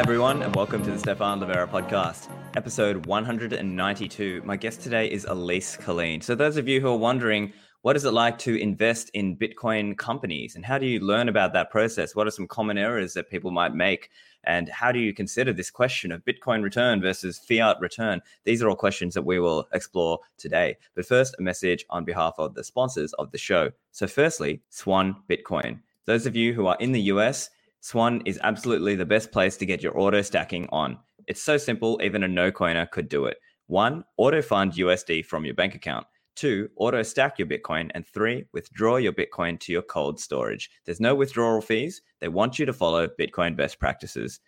Hi, everyone, and welcome to the Stephan Livera podcast, episode 192. My guest today is Alyse Killeen. So, those of you who are wondering, what is it like to invest in Bitcoin companies and how do you learn about that process? What are some common errors that people might make? And how do you consider this question of Bitcoin return versus fiat return? These are all questions that we will explore today. But first, a message on behalf of the sponsors of the show. So, firstly, Swan Bitcoin. Those of you who are in the US, Swan is absolutely the best place to get your auto stacking on. It's so simple, even a no coiner could do it. One, auto fund USD from your bank account. Two, auto stack your Bitcoin. And three, withdraw your Bitcoin to your cold storage. There's no withdrawal fees. They want you to follow Bitcoin best practices.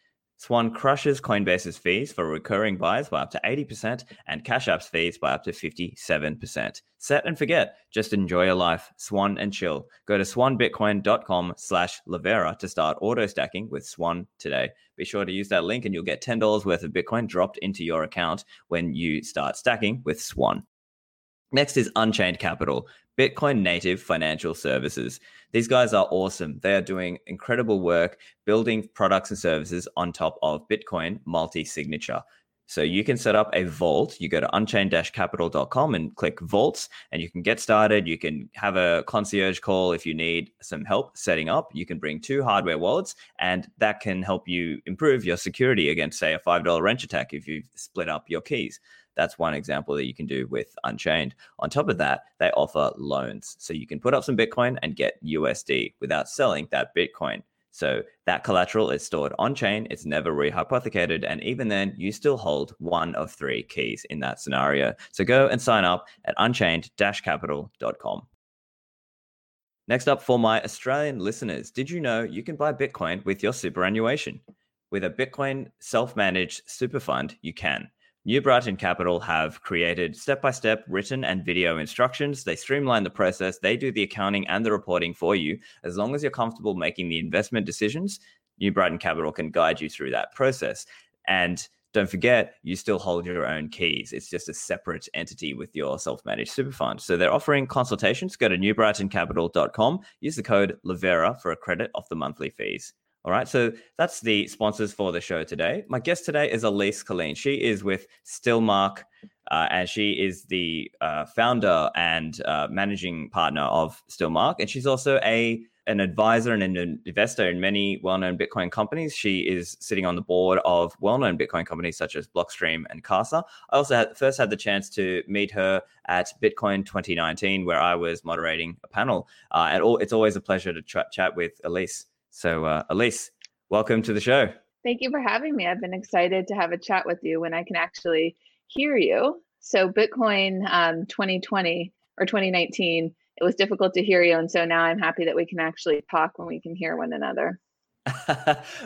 Swan crushes Coinbase's fees for recurring buys by up to 80% and Cash App's fees by up to 57%. Set and forget. Just enjoy your life. Swan and chill. Go to swanbitcoin.com slash Livera to start auto stacking with Swan today. Be sure to use that link and you'll get $10 worth of Bitcoin dropped into your account when you start stacking with Swan. Next is Unchained Capital, Bitcoin native financial services. These guys are awesome. They are doing incredible work building products and services on top of Bitcoin multi signature. So you can set up a vault. You go to unchained-capital.com and click vaults and you can get started. You can have a concierge call if you need some help setting up. You can bring two hardware wallets and that can help you improve your security against say a $5 wrench attack if you split up your keys. That's one example that you can do with Unchained. On top of that, they offer loans. So you can put up some Bitcoin and get USD without selling that Bitcoin. So that collateral is stored on chain, it's never rehypothecated, and even then, you still hold one of three keys in that scenario. So go and sign up at unchained capital.com. Next up, for my Australian listeners, did you know you can buy Bitcoin with your superannuation? With a Bitcoin self managed super fund, you can. New Brighton Capital have created step by step written and video instructions. They streamline the process, they do the accounting and the reporting for you. As long as you're comfortable making the investment decisions, New Brighton Capital can guide you through that process. And don't forget, you still hold your own keys. It's just a separate entity with your self managed super fund. So they're offering consultations. Go to newbrightoncapital.com, use the code Livera for a credit off the monthly fees. All right, so that's the sponsors for the show today. My guest today is Alyse Killeen. She is with Stillmark, uh, and she is the uh, founder and uh, managing partner of Stillmark, and she's also a an advisor and an investor in many well-known Bitcoin companies. She is sitting on the board of well-known Bitcoin companies such as Blockstream and Casa. I also had, first had the chance to meet her at Bitcoin 2019, where I was moderating a panel, uh, and all, it's always a pleasure to ch- chat with Alyse. So, uh, Alyse, welcome to the show. Thank you for having me. I've been excited to have a chat with you when I can actually hear you. So, Bitcoin um, 2020 or 2019, it was difficult to hear you. And so now I'm happy that we can actually talk when we can hear one another.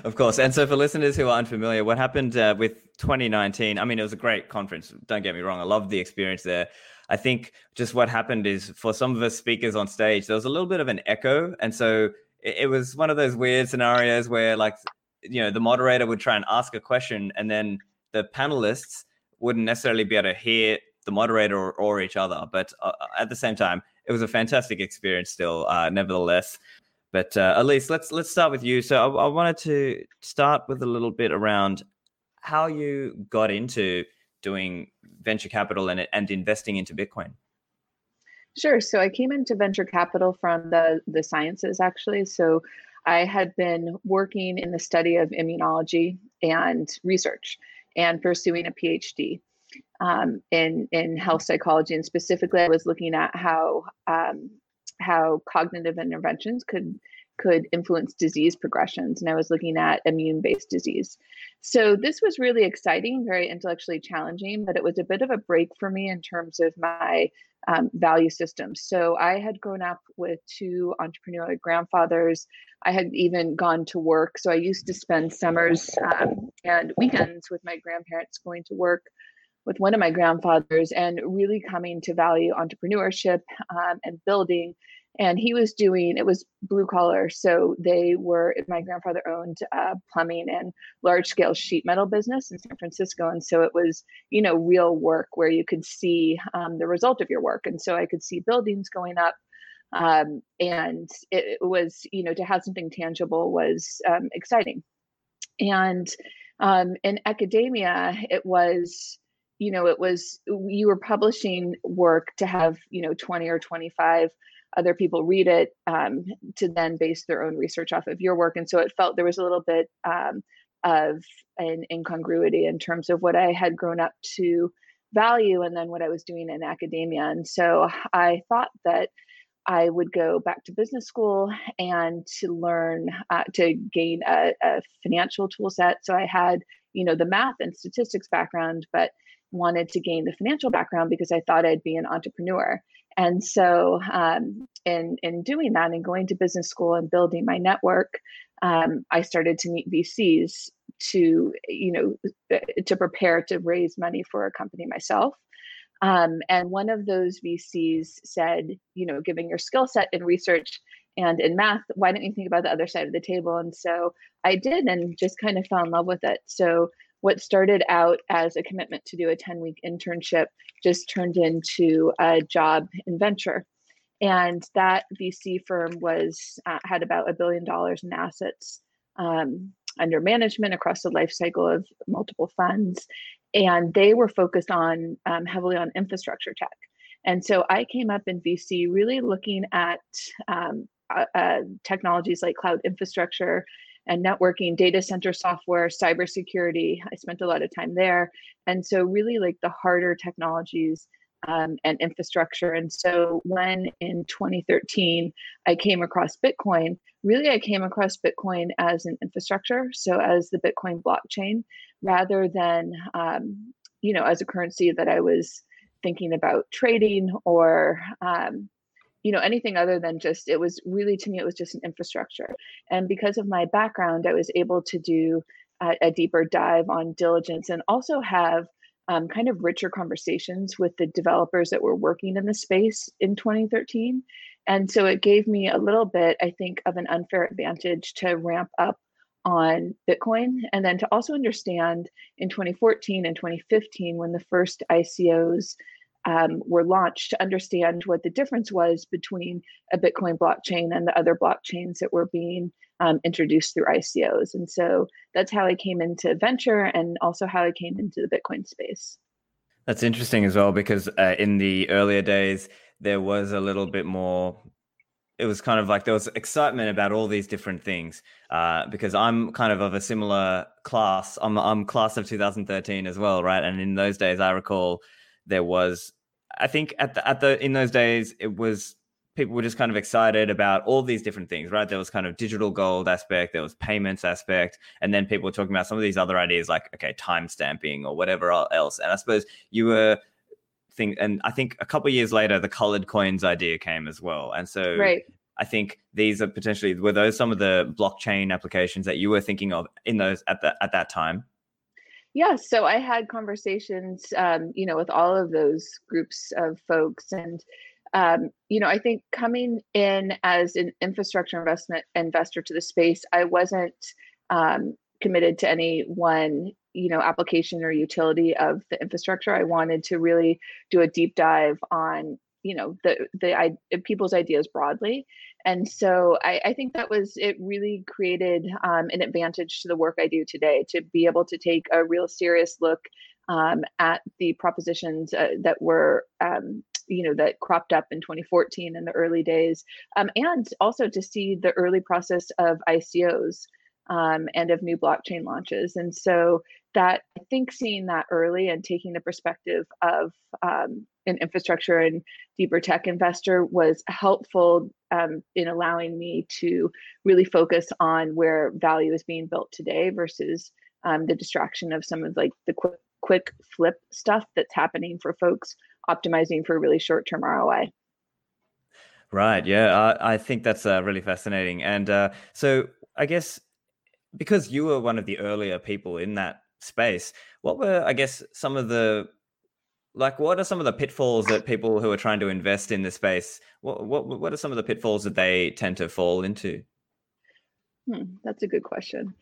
of course. And so, for listeners who are unfamiliar, what happened uh, with 2019? I mean, it was a great conference. Don't get me wrong. I loved the experience there. I think just what happened is for some of us speakers on stage, there was a little bit of an echo. And so it, it was one of those weird scenarios where like you know the moderator would try and ask a question and then the panelists wouldn't necessarily be able to hear the moderator or, or each other but uh, at the same time it was a fantastic experience still uh, nevertheless but uh, Alyse, let's let's start with you. So I, I, wanted to start with a little bit around how you got into doing venture capital and and investing into Bitcoin. Sure. So I came into venture capital from the the sciences actually. So I had been working in the study of immunology and research and pursuing a PhD um, in in health psychology, and specifically, I was looking at how um, how cognitive interventions could could influence disease progressions, and I was looking at immune based disease. So this was really exciting, very intellectually challenging, but it was a bit of a break for me in terms of my um, value systems. So I had grown up with two entrepreneurial grandfathers. I had even gone to work. So I used to spend summers um, and weekends with my grandparents going to work with one of my grandfathers and really coming to value entrepreneurship um, and building and he was doing it was blue collar so they were my grandfather owned uh, plumbing and large scale sheet metal business in san francisco and so it was you know real work where you could see um, the result of your work and so i could see buildings going up um, and it, was you know to have something tangible was um, exciting. And Um, in academia, it was, you know, it was you were publishing work to have, you know, 20 or 25 other people read it um, to then base their own research off of your work. And so it felt there was a little bit um, of an incongruity in terms of what I had grown up to value and then what I was doing in academia. And so I thought that I would go back to business school and to learn uh, to gain a, a financial tool set. So I had, you know, the math and statistics background, but wanted to gain the financial background because I thought I'd be an entrepreneur. And so, um, in in doing that and going to business school and building my network, um, I started to meet VCs to, you know, to prepare to raise money for a company myself. Um, and one of those VCs said, you know, given your skill set in research and in math, why don't you think about the other side of the table? And so I did and just kind of fell in love with it. So what started out as a commitment to do a 10 week internship just turned into a job in venture. And that VC firm was uh, had about a billion dollars in assets um, under management across the life cycle of multiple funds and they were focused on um, heavily on infrastructure tech. And so I came up in VC really looking at um, uh, uh, technologies like cloud infrastructure and networking, data center software, cybersecurity. I spent a lot of time there. And so, really, like the harder technologies um, and infrastructure. And so, when in 2013 I came across Bitcoin, really I came across Bitcoin as an infrastructure, so as the Bitcoin blockchain, rather than um, you know as a currency that I was thinking about trading or um, you know anything other than just it was really to me it was just an infrastructure and because of my background i was able to do a, a deeper dive on diligence and also have um, kind of richer conversations with the developers that were working in the space in 2013. And so it gave me a little bit, I think, of an unfair advantage to ramp up on Bitcoin and then to also understand in 2014 and 2015 when the first ICOs um, were launched to understand what the difference was between a Bitcoin blockchain and the other blockchains that were being um, introduced through ICOs. And so that's how I came into venture and also how I came into the Bitcoin space. That's interesting as well, because uh, in the earlier days, there was a little bit more. It was kind of like there was excitement about all these different things. Uh, because I'm kind of of a similar class. I'm I'm class of 2013 as well, right? And in those days, I recall there was, I think at the at the in those days, it was people were just kind of excited about all these different things, right? There was kind of digital gold aspect, there was payments aspect, and then people were talking about some of these other ideas like okay, time stamping or whatever else. And I suppose you were think, and I think a couple years later, the colored coins idea came as well, and so right. I think these are potentially were those some of the blockchain applications that you were thinking of in those at that at that time. Yeah, so I had conversations, um, you know, with all of those groups of folks, and um, you know, I think coming in as an infrastructure investment investor to the space, I wasn't um, committed to any one, you know, application or utility of the infrastructure. I wanted to really do a deep dive on, you know, the the I, people's ideas broadly, and so I, I think that was it. Really created um, an advantage to the work I do today to be able to take a real serious look um, at the propositions uh, that were um, you know that cropped up in 2014 in the early days um, and also to see the early process of icos um, and of new blockchain launches and so that i think seeing that early and taking the perspective of um, an infrastructure and deeper tech investor was helpful um, in allowing me to really focus on where value is being built today versus um, the distraction of some of like the quick quick flip stuff that's happening for folks optimizing for really short term ROI. Right. Yeah. I, I think that's uh, really fascinating. And uh, so I guess because you were one of the earlier people in that space, what were, I guess, some of the like what are some of the pitfalls that people who are trying to invest in this space what what what are some of the pitfalls that they tend to fall into? Hmm, that's a good question.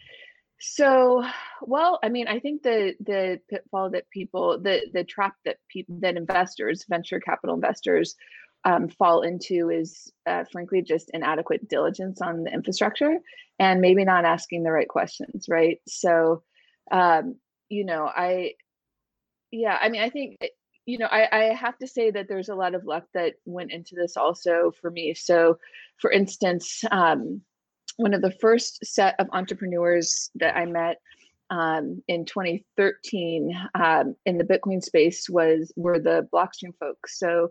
So, well, I mean, I think the the pitfall that people, the the trap that people, that investors, venture capital investors, um, fall into is, uh, frankly, just inadequate diligence on the infrastructure, and maybe not asking the right questions, right? So, um, you know, I, yeah, I mean, I think, eh, you know, I, I have to say that there's a lot of luck that went into this also for me. So, for instance, um, one of the first set of entrepreneurs that I met um, in 2013 um, in the Bitcoin space was were the Blockstream folks. So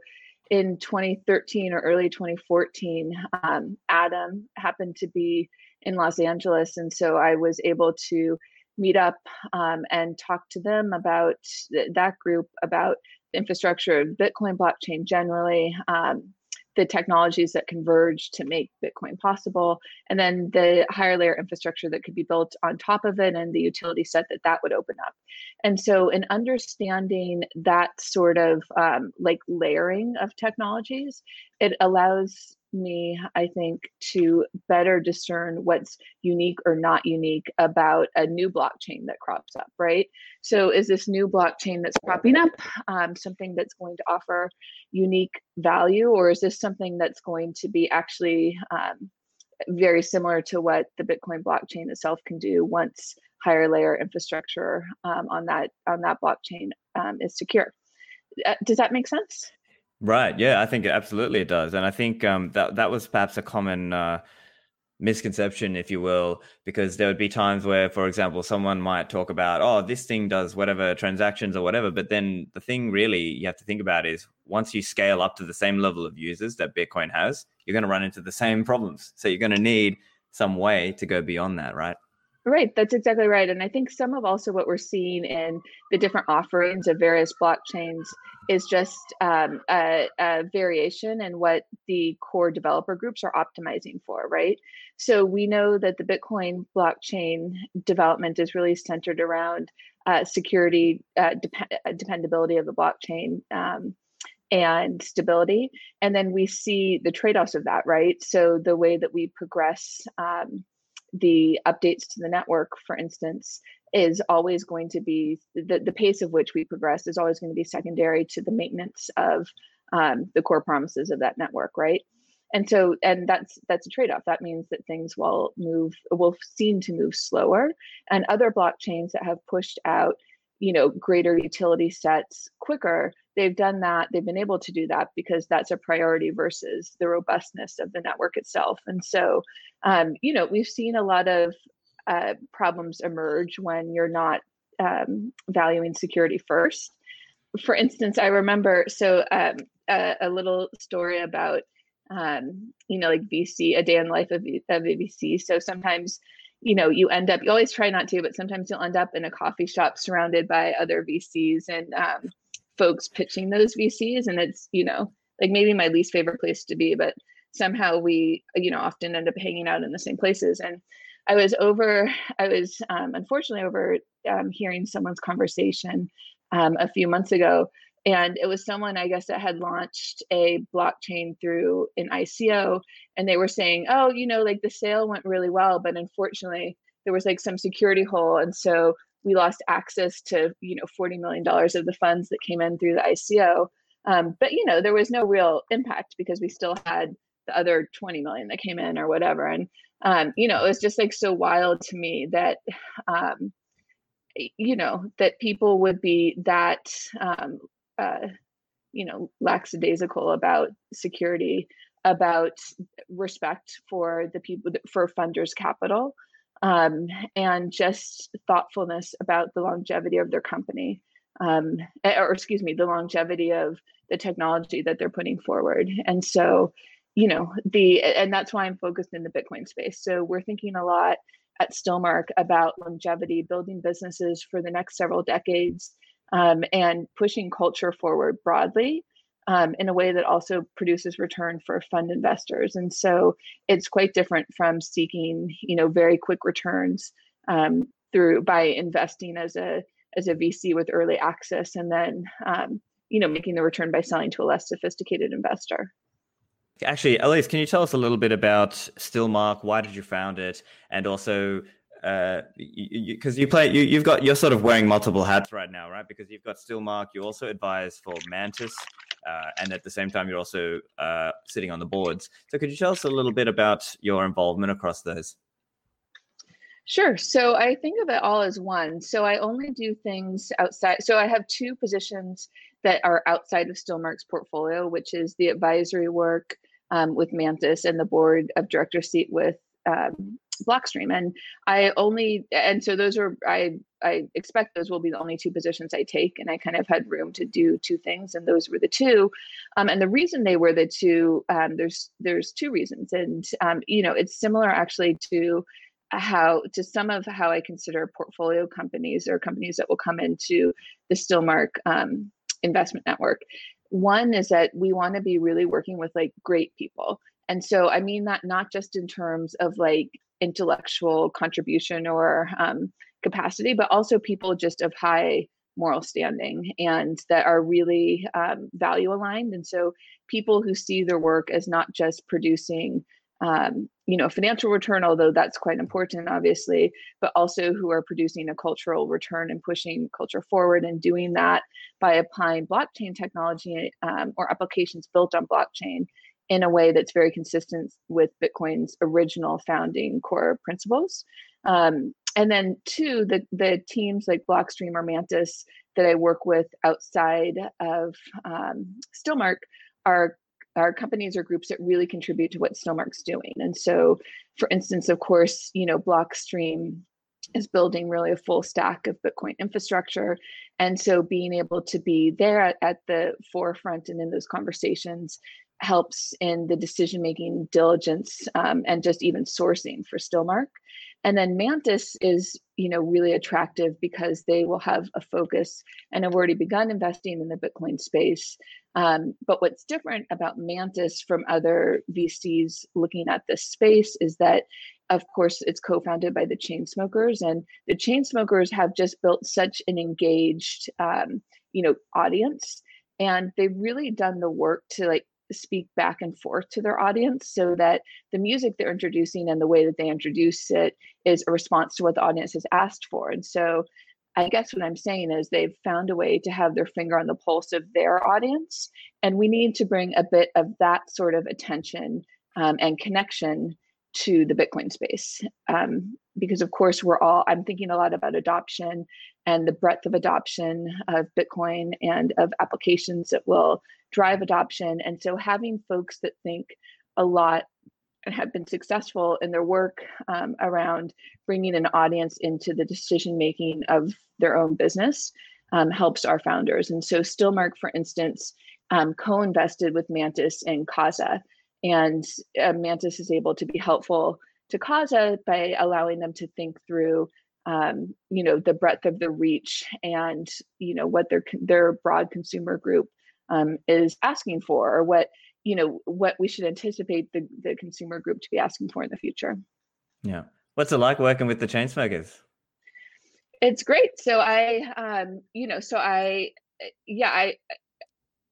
in 2013 or early 2014, um, Adam happened to be in Los Angeles, and so I was able to meet up um, and talk to them about th- that group about the infrastructure of Bitcoin blockchain generally. Um, the technologies that converge to make Bitcoin possible, and then the higher layer infrastructure that could be built on top of it, and the utility set that that would open up. And so, in understanding that sort of um, like layering of technologies, it allows me, I think, to better discern what's unique or not unique about a new blockchain that crops up, right? So, is this new blockchain that's cropping up um, something that's going to offer unique value, or is this something that's going to be actually um, very similar to what the Bitcoin blockchain itself can do once higher layer infrastructure um, on that on that blockchain um, is secure? Uh, does that make sense? Right. Yeah, I think absolutely it does, and I think um, that that was perhaps a common uh, misconception, if you will, because there would be times where, for example, someone might talk about, "Oh, this thing does whatever transactions or whatever," but then the thing really you have to think about is once you scale up to the same level of users that Bitcoin has, you're going to run into the same problems. So you're going to need some way to go beyond that, right? Right, that's exactly right. And I think some of also what we're seeing in the different offerings of various blockchains is just um, a, a, variation in what the core developer groups are optimizing for, right? So we know that the Bitcoin blockchain development is really centered around uh, security, uh, dep- dependability of the blockchain. Um, and stability. And then we see the trade offs of that, right? So the way that we progress um, the updates to the network, for instance, is always going to be the, the pace of which we progress is always going to be secondary to the maintenance of um, the core promises of that network, right? And so, and that's that's a trade-off. That means that things will move, will seem to move slower, and other blockchains that have pushed out, you know, greater utility sets quicker they've done that they've been able to do that because that's a priority versus the robustness of the network itself. And so um, you know we've seen a lot of uh, problems emerge when you're not um, valuing security first. For instance i remember so um, a, a, little story about um, you know like vc a day in life of, of vc so sometimes you know you end up you always try not to but sometimes you'll end up in a coffee shop surrounded by other vcs and um, folks pitching those VCs. And it's, you know, like maybe my least favorite place to be, but somehow we, you know, often end up hanging out in the same places. And I was over, I was um, unfortunately over um, hearing someone's conversation um, a few months ago. And it was someone, I guess, that had launched a blockchain through an ICO. And they were saying, oh, you know, like the sale went really well, but unfortunately, there was like some security hole. And so we lost access to you know 40 million dollars of the funds that came in through the ICO. Um, but you know there was no real impact because we still had the other 20 million that came in or whatever. And um, you know it was just like so wild to me that um, you know that people would be that um, uh, you know lackadaisical about security about respect for the people for funders capital um, and just thoughtfulness about the longevity of their company, um, eh, or excuse me, the longevity of the technology that they're putting forward. And so, you know, the and that's why I'm focused in the Bitcoin space. So we're thinking a lot at Stillmark about longevity, building businesses for the next several decades, um, and pushing culture forward broadly um, in a way that also produces return for fund investors. And so it's quite different from seeking, you know, very quick returns um, through by investing as a as a VC with early access, and then um, you know making the return by selling to a less sophisticated investor. Actually, Alyse, can you tell us a little bit about Stillmark? Why did you found it, and also because you, you, you, play you, have got you're sort of wearing multiple hats right now right because you've got stillmark you also advise for mantis uh, and at the same time you're also uh, sitting on the boards. So could you tell us a little bit about your involvement across those? Sure. So I think of it all as one. So I only do things outside. So I have two positions that are outside of Stillmark's portfolio, which is the advisory work um, with Mantis and the board of director seat with um, Blockstream. And I only, and so those are, I, I expect those will be the only two positions I take. And I kind of had room to do two things, and those were the two. Um, and the reason they were the two, um, there's, there's two reasons. And, um, you know, it's similar actually to how to some of how I consider portfolio companies or companies that will come into the Stillmark um, investment network. One is that we want to be really working with like great people. And so I mean that not just in terms of like intellectual contribution or um, capacity, but also people just of high moral standing and that are really um, value aligned. And so people who see their work as not just producing um, you know, financial return, although that's quite important, obviously, but also who are producing a cultural return and pushing culture forward and doing that by applying blockchain technology um, or applications built on blockchain in a way that's very consistent with Bitcoin's original founding core principles. Um, and then two, the the teams like Blockstream or Mantis that I work with outside of um, Stillmark are are companies or groups that really contribute to what Stillmark's doing. And so, for instance, of course, you know, Blockstream is building really a full stack of Bitcoin infrastructure. And so being able to be there at, at the forefront and in those conversations helps in the decision making diligence um, and just even sourcing for Stillmark. And then Mantis is, you know, really attractive because they will have a focus and have already begun investing in the Bitcoin space. Um, but what's different about Mantis from other VCs looking at this space is that, of course, it's co-founded by the Chainsmokers, and the Chainsmokers have just built such an engaged, um, you know, audience, and they've really done the work to like speak back and forth to their audience so that the music they're introducing and the way that they introduce it is a response to what the audience has asked for. And so I guess what I'm saying is they've found a way to have their finger on the pulse of their audience. And we need to bring a bit of that sort of attention um, and connection to the Bitcoin space. Um, because, of course, we're all, I'm thinking a lot about adoption and the breadth of adoption of Bitcoin and of applications that will drive adoption. And so having folks that think a lot and have been successful in their work um, around bringing an audience into the decision making of their own business um, helps our founders. And so Stillmark, for instance, um, co-invested with Mantis and Casa, and uh, Mantis is able to be helpful to Casa by allowing them to think through um, you know the breadth of the reach and you know what their their broad consumer group um, is asking for or what you know what we should anticipate the, the consumer group to be asking for in the future. Yeah. What's it like working with the Chainsmokers? It's great. So i um you know so i yeah i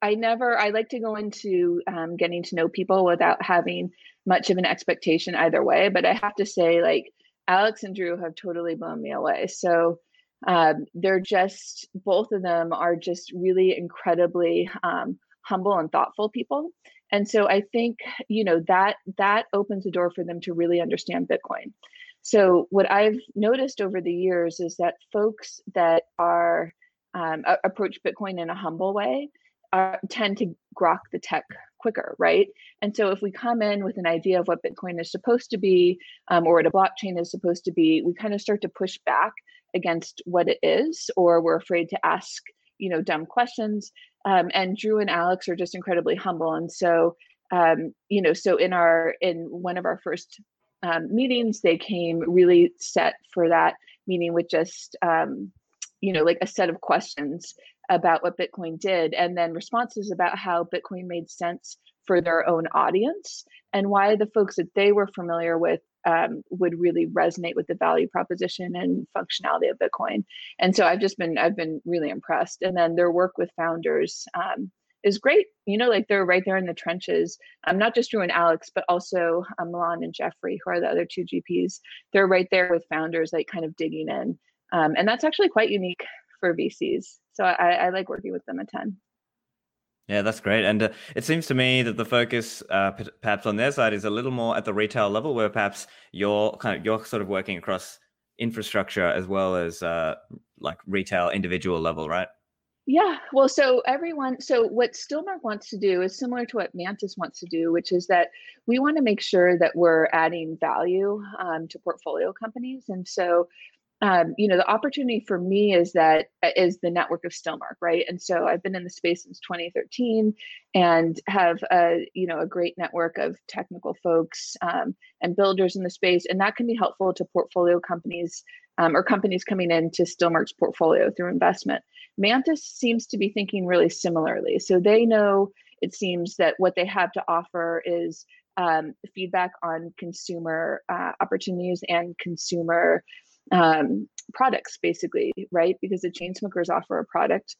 i never i like to go into um, getting to know people without having much of an expectation either way but i have to say like alex and drew have totally blown me away. So um, they're just both of them are just really incredibly um, humble and thoughtful people. And so i think you know that that opens the door for them to really understand bitcoin. So what i've noticed over the years is that folks that are um, approach bitcoin in a humble way are, tend to grok the tech quicker, right? And so if we come in with an idea of what Bitcoin is supposed to be um, or what a blockchain is supposed to be, we kind of start to push back against what it is, or we're afraid to ask, you know, dumb questions. Um, and Drew and Alex are just incredibly humble, and so, um, you know, so in our in one of our first um, meetings, they came really set for that meeting with just, um, you know, like a set of questions about what Bitcoin did, and then responses about how Bitcoin made sense for their own audience and why the folks that they were familiar with um, would really resonate with the value proposition and functionality of Bitcoin. And so I've just been I've been really impressed. And then their work with founders um, is great. You know, like they're right there in the trenches. I'm um, not just Drew and Alex, but also um, Milan and Jeffrey, who are the other two GPs. They're right there with founders, like kind of digging in. Um, and that's actually quite unique for VCs. So I, I like working with them a ton. Yeah, that's great. And uh, it seems to me that the focus, uh, perhaps on their side, is a little more at the retail level, where perhaps you're kind of you're sort of working across infrastructure as well as uh, like retail individual level, right? Yeah, well, so everyone, so what Stillmark wants to do is similar to what Mantis wants to do, which is that we want to make sure that we're adding value um, to portfolio companies. And so um, you know, the opportunity for me is that uh, the network of Stillmark, right? And so I've been in the space since 2013 and have a you know a great network of technical folks um, and builders in the space, and that can be helpful to portfolio companies um, or companies coming into Stillmark's portfolio through investment. Mantis seems to be thinking really similarly, so they know it seems that what they have to offer is um, feedback on consumer uh, opportunities and consumer um, products basically right? Because the Chainsmokers offer a product.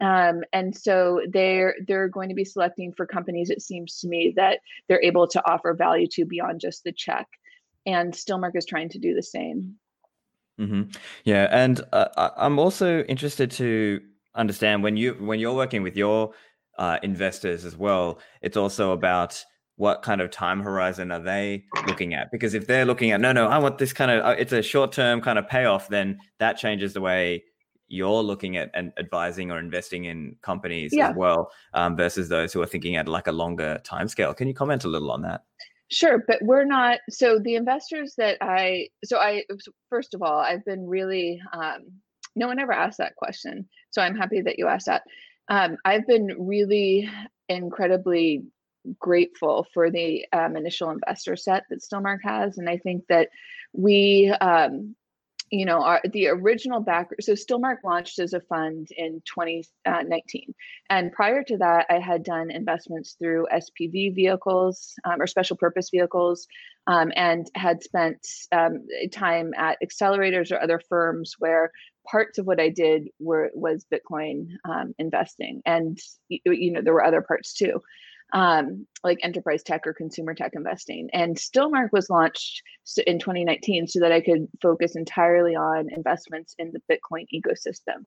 Um, and so they're they're going to be selecting for companies it seems to me that they're able to offer value to beyond just the check. And stillmark is trying to do the same. Mm-hmm. yeah and uh, i'm also interested to understand when you when you're working with your uh, investors as well it's also about what kind of time horizon are they looking at? Because if they're looking at, no, no, I want this kind of, uh, it's a short term kind of payoff, then that changes the way you're looking at and advising or investing in companies yeah. as well, um, versus those who are thinking at like a longer time scale. Can you comment a little on that? Sure, but we're not. So the investors that I, so I, first of all, I've been really, um, no one ever asked that question. So I'm happy that you asked that. Um, I've been really incredibly grateful for the um, initial investor set that Stillmark has, and I think that we, um, you know, our, the original backer. So Stillmark launched as a fund in 2019, and prior to that, I had done investments through SPV vehicles um, or special purpose vehicles, um, and had spent um, time at accelerators or other firms where parts of what I did were was Bitcoin um, investing, and you know there were other parts too um, like enterprise tech or consumer tech investing. And Stillmark was launched in 2019 so that I could focus entirely on investments in the Bitcoin ecosystem.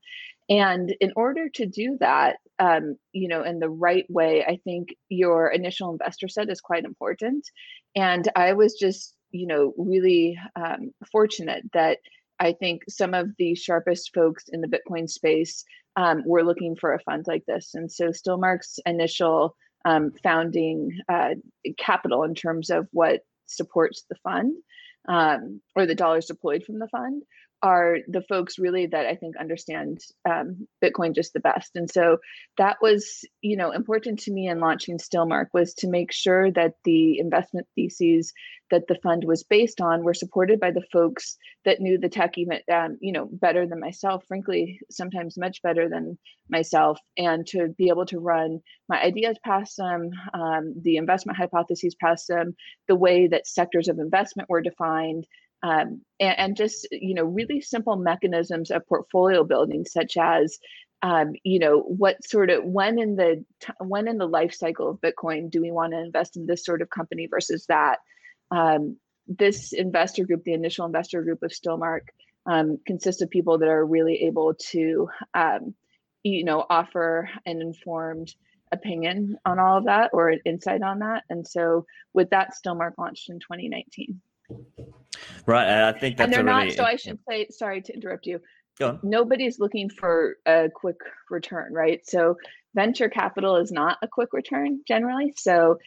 And in order to do that, um, you know, in the right way, I think your initial investor set is quite important. And I was just, you know, really um, fortunate that I think some of the sharpest folks in the Bitcoin space um, were looking for a fund like this. And so Stillmark's initial um, founding uh, capital in terms of what supports the fund um, or the dollars deployed from the fund are the folks really that I think understand um, Bitcoin just the best. And so that was, you know, important to me in launching Stillmark was to make sure that the investment theses that the fund was based on were supported by the folks that knew the tech even, um, you know, better than myself. Frankly, sometimes much better than myself, and to be able to run my ideas past them, um, the investment hypotheses past them, the way that sectors of investment were defined um, and, and, just you know really simple mechanisms of portfolio building such as um, you know what sort of when in the when in the life cycle of bitcoin do we want to invest in this sort of company versus that? Um, this investor group the initial investor group of stillmark um, consists of people that are really able to um, you know offer an informed opinion on all of that or insight on that. And so with that stillmark launched in 2019 Right. And I think that's and they're not. Really, so I should say, sorry to interrupt you. Nobody's looking for a quick return, right? So venture capital is not a quick return generally. So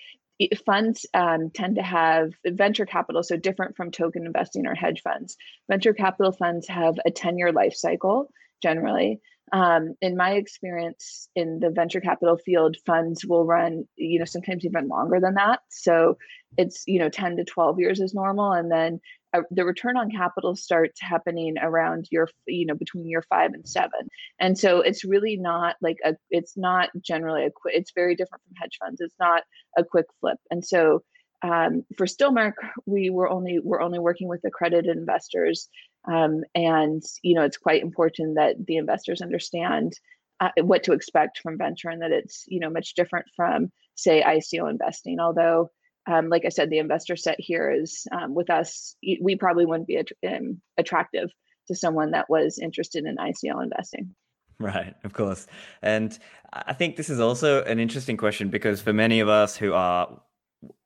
funds um, tend to have venture capital, so different from token investing or hedge funds. Venture capital funds have a 10 year life cycle generally. Um, in my experience in the venture capital field, funds will run, you know, sometimes even longer than that. So it's, you know, 10 to 12 years is normal. And then uh, the return on capital starts happening around your you know, between year five and seven. And so it's really not like a, it's not generally a quick, it's very different from hedge funds. It's not a quick flip. And so um, for Stillmark, we were only we're only working with accredited investors, um, and you know it's quite important that the investors understand uh, what to expect from venture and that it's you know much different from say ICO investing. Although, um, like I said, the investor set here is um, with us. We probably wouldn't be um, attractive to someone that was interested in ICO investing. Right, of course. And I think this is also an interesting question because for many of us who are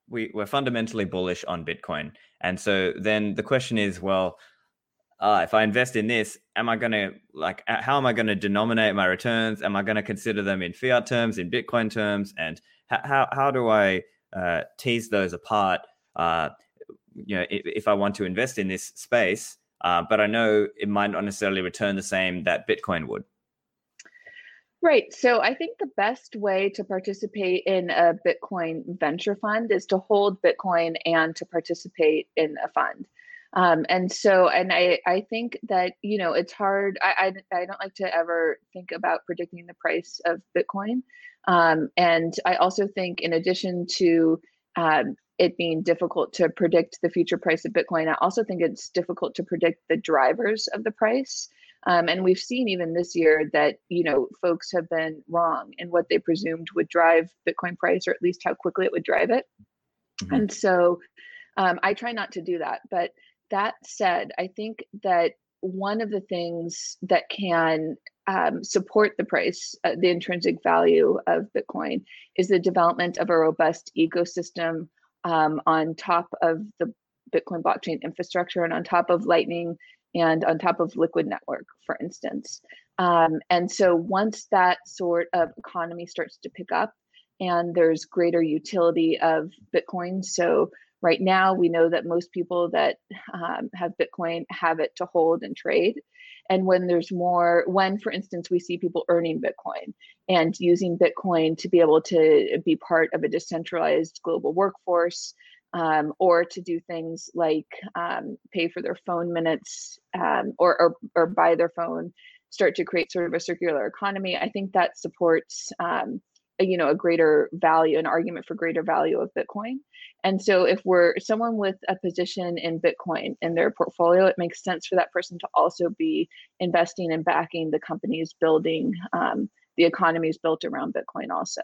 we, we're fundamentally bullish on Bitcoin. And so then the question is, well, uh, if I invest in this, am I going to like, how am I going to denominate my returns? Am I going to consider them in fiat terms, in Bitcoin terms? And how, how, how do I uh, tease those apart? Uh, you know, if, if, I want to invest in this space, uh, but I know it might not necessarily return the same that Bitcoin would. Right. So I think the best way to participate in a Bitcoin venture fund is to hold Bitcoin and to participate in a fund. Um, and so, and I, I think that, you know, it's hard. I, I, I don't like to ever think about predicting the price of Bitcoin. Um, and I also think, in addition to um, it being difficult to predict the future price of Bitcoin, I also think it's difficult to predict the drivers of the price. Um, and we've seen even this year that you know folks have been wrong in what they presumed would drive Bitcoin price, or at least how quickly it would drive it. Mm-hmm. And so, um, I try not to do that. But that said, I think that one of the things that can um, support the price, uh, the intrinsic value of Bitcoin, is the development of a robust ecosystem um, on top of the Bitcoin blockchain infrastructure and on top of Lightning and on top of Liquid Network, for instance. Um, and so once that sort of economy starts to pick up and there's greater utility of Bitcoin, so right now we know that most people that um, have Bitcoin have it to hold and trade. And when there's more, when, for instance, we see people earning Bitcoin and using Bitcoin to be able to be part of a decentralized global workforce, um, or to do things like um, pay for their phone minutes um, or, or, or buy their phone, start to create sort of a circular economy. I think that supports um, you know a greater value, an argument for greater value of Bitcoin. And so, if we're someone with a position in Bitcoin in their portfolio, it makes sense for that person to also be investing and backing the companies building um, the economies built around Bitcoin also.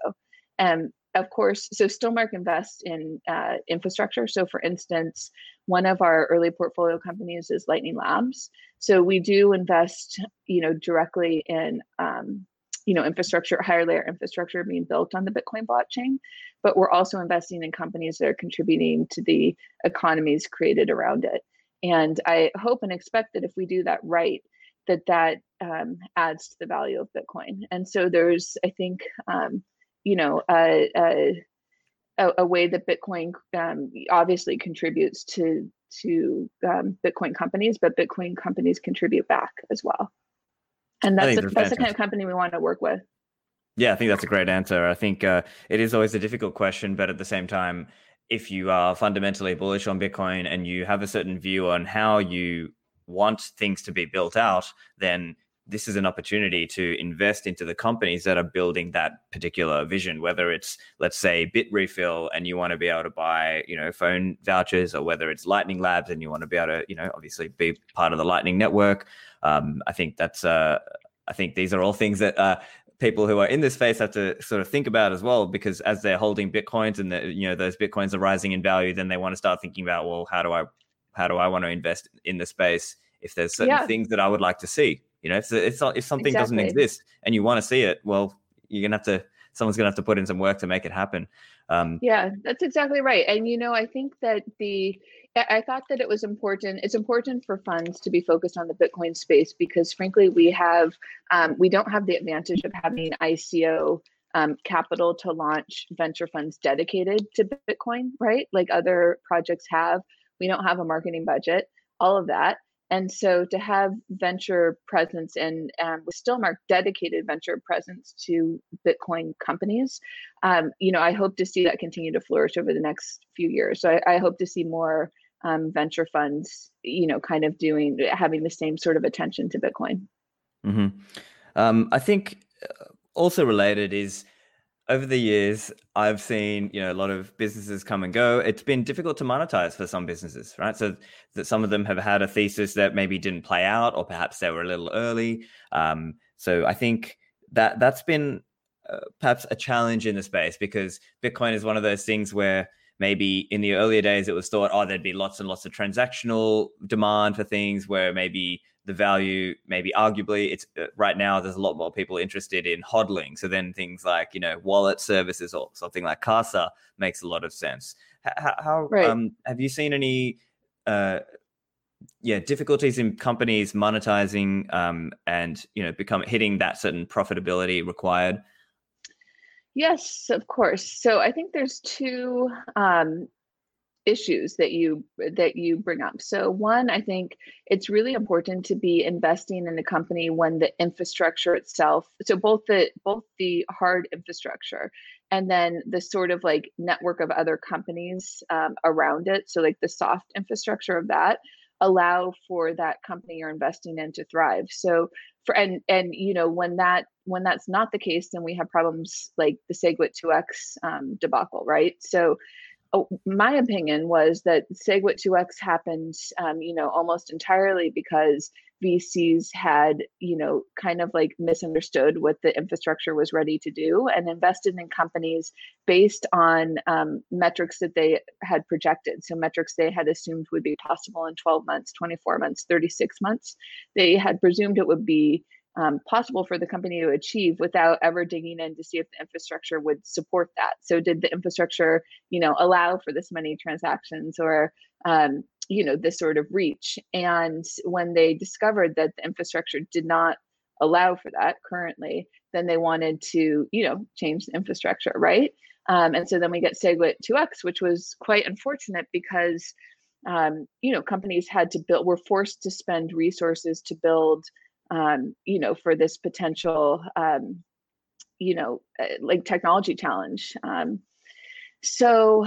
And of course, so Stillmark invests in uh, infrastructure. So, for instance, one of our early portfolio companies is Lightning Labs. So we do invest, you know, directly in, um, you know, infrastructure, higher layer infrastructure being built on the Bitcoin blockchain. But we're also investing in companies that are contributing to the economies created around it. And I hope and expect that if we do that right, that that um, adds to the value of Bitcoin. And so there's, I think, um, you know a, a, a way that Bitcoin um, obviously contributes to to um, Bitcoin companies, but Bitcoin companies contribute back as well. And that's the, that's the kind of company we want to work with. Yeah, I think that's a great answer. I think uh, it is always a difficult question, but at the same time, if you are fundamentally bullish on Bitcoin and you have a certain view on how you want things to be built out, then this is an opportunity to invest into the companies that are building that particular vision whether it's let's say bitrefill and you want to be able to buy you know phone vouchers or whether it's lightning labs and you want to be able to you know obviously be part of the lightning network um, i think that's uh, i think these are all things that uh, people who are in this space have to sort of think about as well because as they're holding bitcoins and the, you know those bitcoins are rising in value then they want to start thinking about well how do i how do i want to invest in the space if there's certain yeah. things that i would like to see you know, if if, if something exactly. doesn't exist and you want to see it, well, you're gonna have to. Someone's gonna have to put in some work to make it happen. Um, yeah, that's exactly right. And you know, I think that the I thought that it was important. It's important for funds to be focused on the Bitcoin space because, frankly, we have um, we don't have the advantage of having ICO um, capital to launch venture funds dedicated to Bitcoin, right? Like other projects have. We don't have a marketing budget. All of that. And so to have venture presence and um, with Stillmark dedicated venture presence to Bitcoin companies, um, you know, I hope to see that continue to flourish over the next few years. So I, I hope to see more um, venture funds, you know, kind of doing having the same sort of attention to Bitcoin. Mm-hmm. Um, I think uh, also related is over the years, I've seen you know a lot of businesses come and go. It's been difficult to monetize for some businesses, right? So that some of them have had a thesis that maybe didn't play out, or perhaps they were a little early. Um, so I think that that's been uh, perhaps a challenge in the space because Bitcoin is one of those things where maybe in the earlier days it was thought, oh, there'd be lots and lots of transactional demand for things where maybe the value maybe arguably it's uh, right now there's a lot more people interested in hodling. So then things like you know wallet services or something like casa makes a lot of sense. How, how right. um, have you seen any uh, yeah difficulties in companies monetizing um, and you know become hitting that certain profitability required yes of course. So i think there's two um, issues that you that you bring up. So one i think it's really important to be investing in a company when the infrastructure itself so both the both the hard infrastructure and then the sort of like network of other companies um, around it. So like the soft infrastructure of that allow for that company you're investing in to thrive. So for and and you know when that when that's not the case then we have problems like the segwit 2x um, debacle right? So oh, my opinion was that SegWit 2X happened, um, you know, almost entirely because VCs had, you know, kind of like misunderstood what the infrastructure was ready to do and invested in companies based on um, metrics that they had projected. So, metrics they had assumed would be possible in 12 months, 24 months, 36 months. They had presumed it would be um, possible for the company to achieve without ever digging in to see if the infrastructure would support that. So, did the infrastructure, you know, allow for this many transactions or, um, you know, this sort of reach? And when they discovered that the infrastructure did not allow for that currently, then they wanted to, you know, change the infrastructure, right? Um, and so then we get SegWit 2x, which was quite unfortunate because, um, you know, companies had to build, were forced to spend resources to build um, you know, for this potential, um, you know, uh, like technology challenge. Um, so,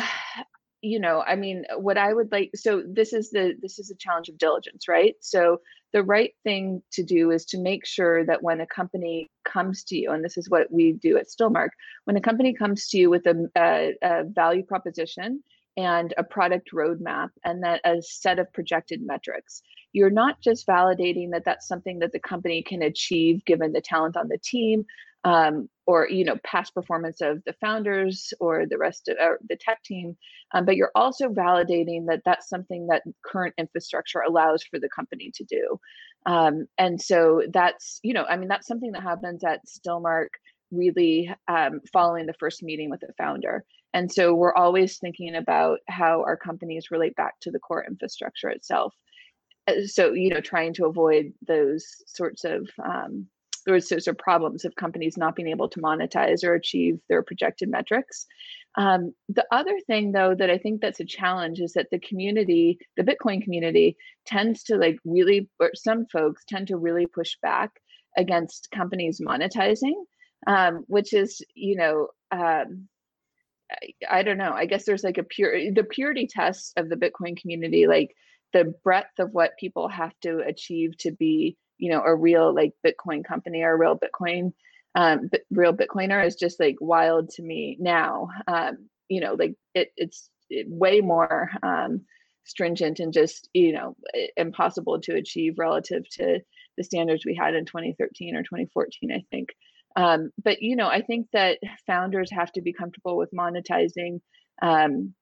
you know, I mean, what I would like, so this is the this is a challenge of diligence, right? So the right thing to do is to make sure that when a company comes to you, and this is what we do at Stillmark, when a company comes to you with a, a, a value proposition and a product roadmap and that a set of projected metrics you're not just validating that that's something that the company can achieve given the talent on the team um, or you know past performance of the founders or the rest of the tech team um, but you're also validating that that's something that current infrastructure allows for the company to do. Um, and so that's you know i mean that's something that happens at stillmark really um, following the first meeting with the founder. And so we're always thinking about how our companies relate back to the core infrastructure itself. Uh, so you know trying to avoid those sorts of um, those of problems of companies not being able to monetize or achieve their projected metrics. Um, the other thing though that i think that's a challenge is that the community the bitcoin community tends to like really or some folks tend to really push back against companies monetizing um, which is you know um, I, I don't know. I guess there's like a pure the purity test of the bitcoin community like the breadth of what people have to achieve to be you know a real like bitcoin company or a real bitcoin um b- real bitcoiner is just like wild to me now um you know like it, it's it, way more um stringent and just you know impossible to achieve relative to the standards we had in 2013 or 2014 i think. Um, but you know i think that founders have to be comfortable with monetizing um,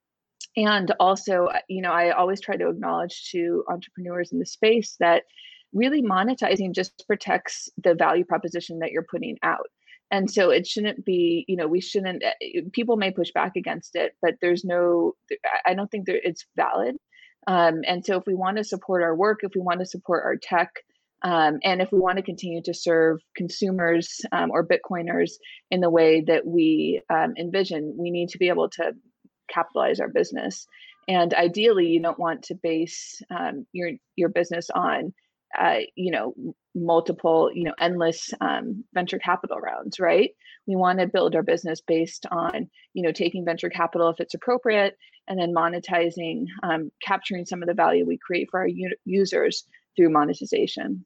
and also uh, you know i always try to acknowledge to entrepreneurs in the space that really monetizing just protects the value proposition that you're putting out and so it shouldn't be you know we shouldn't uh, people may push back against it but there's no i don't think that it's valid um, and so if we want to support our work if we want to support our tech um, and if we want to continue to serve consumers um, or bitcoiners in the way that we um, envision we need to be able to capitalize our business. And ideally, you don't want to base um, your your business on, uh, you know, multiple, you know, endless um, venture capital rounds, right? We want to build our business based on, you know, taking venture capital if it's appropriate, and then monetizing, um, capturing some of the value we create for our u- users through monetization.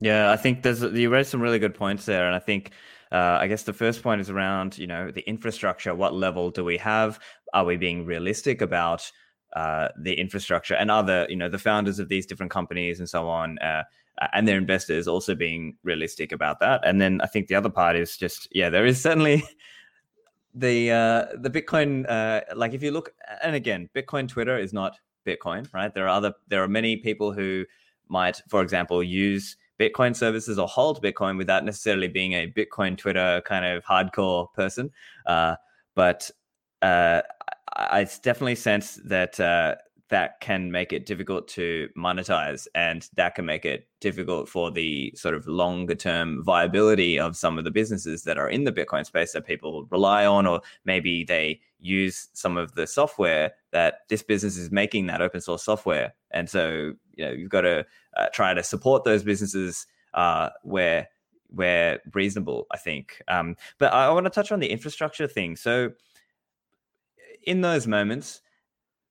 Yeah, I think there's you raised some really good points there, and I think uh, I guess the first point is around you know the infrastructure. What level do we have? Are we being realistic about uh, the infrastructure and other you know the founders of these different companies and so on? Uh, and their investors also being realistic about that. And then I think the other part is just yeah, there is certainly the uh, the Bitcoin uh, like if you look and again, Bitcoin Twitter is not Bitcoin, right? There are other there are many people who might, for example, use Bitcoin services or hold Bitcoin without necessarily being a Bitcoin Twitter kind of hardcore person. Uh, but uh, I definitely sense that uh, that can make it difficult to monetize and that can make it difficult for the sort of longer term viability of some of the businesses that are in the bitcoin space that people rely on or maybe they use some of the software that this business is making that open source software. And so you know you've got to uh, try to support those businesses uh, where where reasonable i think. Um, but i want to touch on the infrastructure thing. So in those moments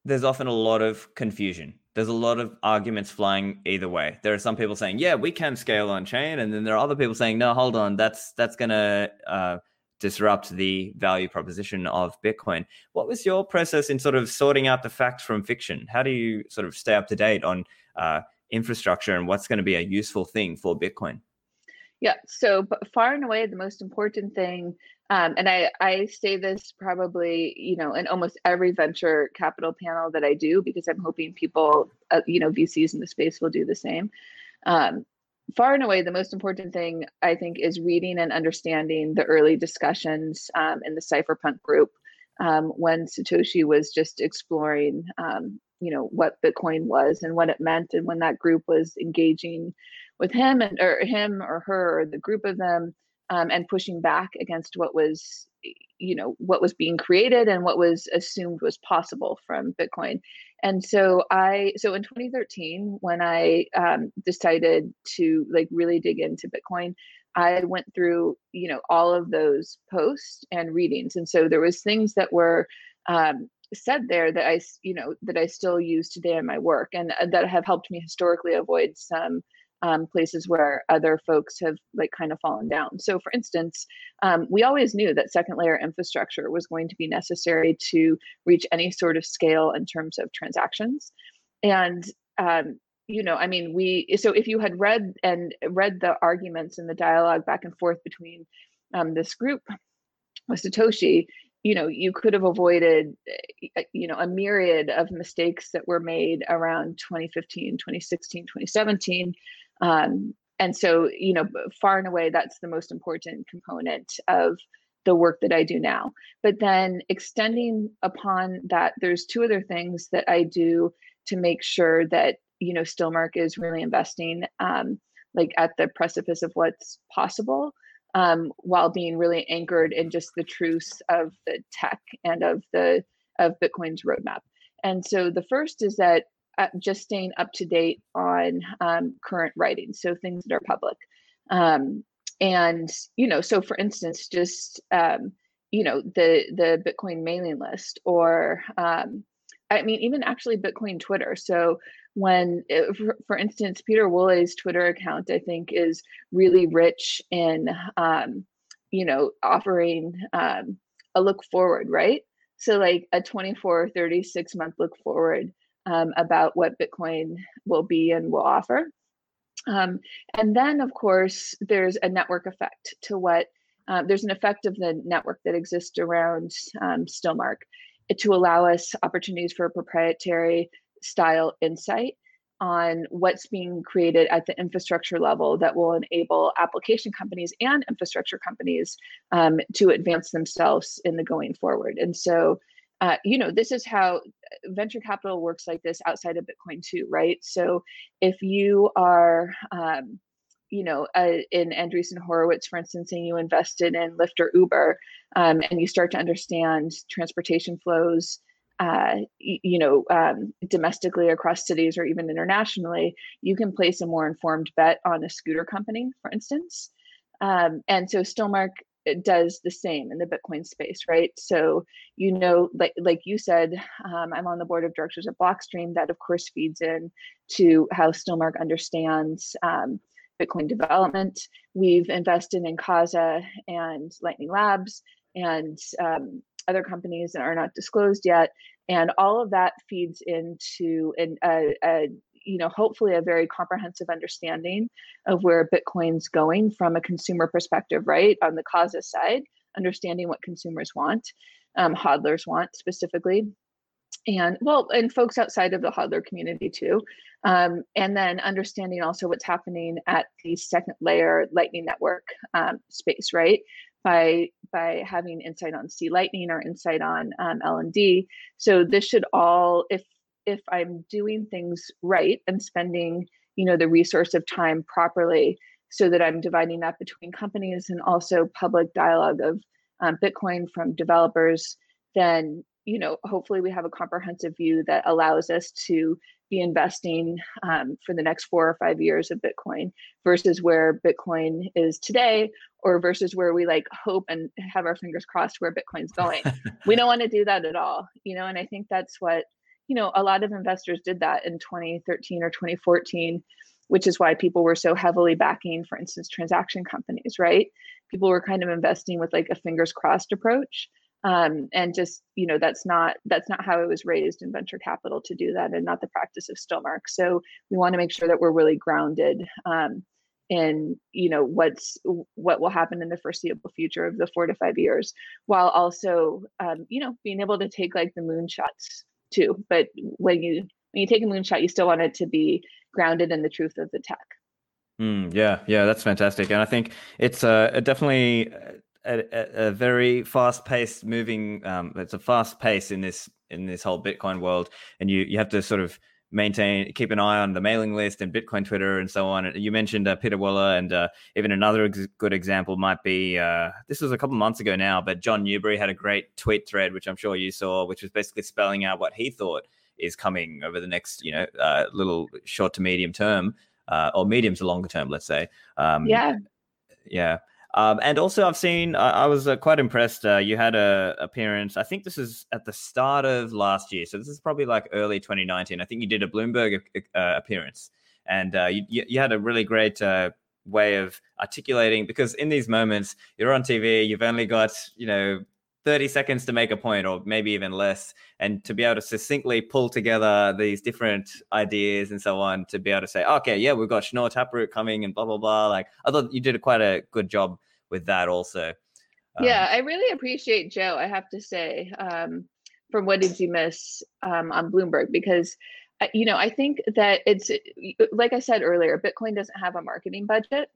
there's often a lot of confusion. There's a lot of arguments flying either way. There are some people saying, "Yeah, we can scale on chain," and then there are other people saying, "No, hold on, that's that's going to uh, disrupt the value proposition of Bitcoin." What was your process in sort of sorting out the facts from fiction? How do you sort of stay up to date on uh, infrastructure and what's going to be a useful thing for Bitcoin? Yeah, so far and away, the most important thing um, and I, I say this probably, you know, in almost every venture capital panel that I do, because I'm hoping people, uh, you know, VCs in the space will do the same. Um, far and away, the most important thing I think is reading and understanding the early discussions um, in the cypherpunk group um, when Satoshi was just exploring, um, you know, what Bitcoin was and what it meant, and when that group was engaging with him and or him or her or the group of them um, and pushing back against what was you know what was being created and what was assumed was possible from bitcoin. And so i so in 2013 when i um, decided to like really dig into bitcoin i went through you know all of those posts and readings. And so there was things that were um, said there that i you know that i still use today in my work and uh, that have helped me historically avoid some um, places where other folks have like kind of fallen down. So, for instance, um, we always knew that second layer infrastructure was going to be necessary to reach any sort of scale in terms of transactions. And um, you know, I mean, we so if you had read and read the arguments and the dialogue back and forth between um, this group with Satoshi, you know you could have avoided eh, you know a myriad of mistakes that were made around 2015 2016 2017 um, and so, you know, far and away, that's the most important component of the work that I do now. But then extending upon that, there's two other things that I do to make sure that, you know, Stillmark is really investing um, like at the precipice of what's possible. Um, while being really anchored in just the truths of the tech and of the of Bitcoin's roadmap. And so the first is that uh, just staying up to date on um, current writing, so things that are public. Um, and you know, so for instance, just um, you know the the Bitcoin mailing list, or um, I mean, even actually Bitcoin Twitter. So when, it, uh, for, for, instance, Pieter Wuille's Twitter account, I think, is really rich in um, you know offering um, a look forward, right? So like a 24 36 month look forward um, about what Bitcoin will be and will offer. Um, and then, of course, there's a network effect to what uh, there's an effect of the network that exists around um, Stillmark to allow us opportunities for proprietary style insight on what's being created at the infrastructure level that will enable application companies and infrastructure companies um, to advance themselves in the going forward. And so uh, you know, this is how uh, venture capital works like this outside of Bitcoin too, right? So if you are, um, you know, uh, in Andreessen Horowitz, for instance, and you invested in Lyft or Uber, um, and you start to understand transportation flows, uh, you know, um, domestically across cities or even internationally, you can place a more informed bet on a scooter company, for instance. Um, and so Stillmark does the same in the Bitcoin space, right? So, you know, like like you said, um, I'm on the board of directors at Blockstream. That, of course, feeds in to how Stillmark understands um, Bitcoin development. We've invested in Casa and Lightning Labs and um, other companies that are not disclosed yet, and all of that feeds into an, a, a you know, hopefully a very comprehensive understanding of where Bitcoin's going from a consumer perspective, right? On the Casa side, understanding what consumers want, um, hodlers want specifically, and well, and folks outside of the hodler community too. Um, and then understanding also what's happening at the second layer Lightning Network um, space, right? By by having insight on C Lightning or insight on um, LND. So this should all, if if I'm doing things right and spending, you know, the resource of time properly, so that I'm dividing that between companies and also public dialogue of um, Bitcoin from developers, then you know hopefully we have a comprehensive view that allows us to be investing um, for the next four or five years of Bitcoin versus where Bitcoin is today, or versus where we like hope and have our fingers crossed where Bitcoin's going. we don't want to do that at all, you know. And I think that's what you know a lot of investors did that in 2013 or 2014 which is why people were so heavily backing for instance transaction companies right? People were kind of investing with like a fingers crossed approach um, and just you know that's not that's not how it was raised in venture capital to do that and not the practice of stillmark. So we want to make sure that we're really grounded um, in you know what's what will happen in the foreseeable future of the four to five years while also um, you know being able to take like the moonshots too but when you when you take a moonshot you still want it to be grounded in the truth of the tech mm, yeah yeah that's fantastic and i think it's uh, definitely a, a very fast paced moving um, it's a fast pace in this in this whole bitcoin world and you you have to sort of maintain keep an eye on the mailing list and bitcoin twitter and so on. You mentioned uh, Pieter Wuille and uh, even another ex- good example might be uh, this was a couple months ago now but john newbery had a great tweet thread which i'm sure you saw which was basically spelling out what he thought is coming over the next you know uh, little short to medium term uh, or medium to longer term let's say. Um, yeah. yeah um, and also, I've seen. I, I was uh, quite impressed. Uh, you had a appearance. I think this is at the start of last year, so this is probably like early 2019. I think you did a Bloomberg uh, appearance, and uh, you, you had a really great uh, way of articulating. Because in these moments, you're on TV. You've only got you know 30 seconds to make a point, or maybe even less, and to be able to succinctly pull together these different ideas and so on, to be able to say, okay, yeah, we've got Schnorr Taproot coming, and blah blah blah. Like I thought you did quite a good job with that also. Um, yeah, I really appreciate Joe. I have to say, um, from what did you miss um, on Bloomberg? Because uh, you know, I think that it's like I said earlier, Bitcoin doesn't have a marketing budget,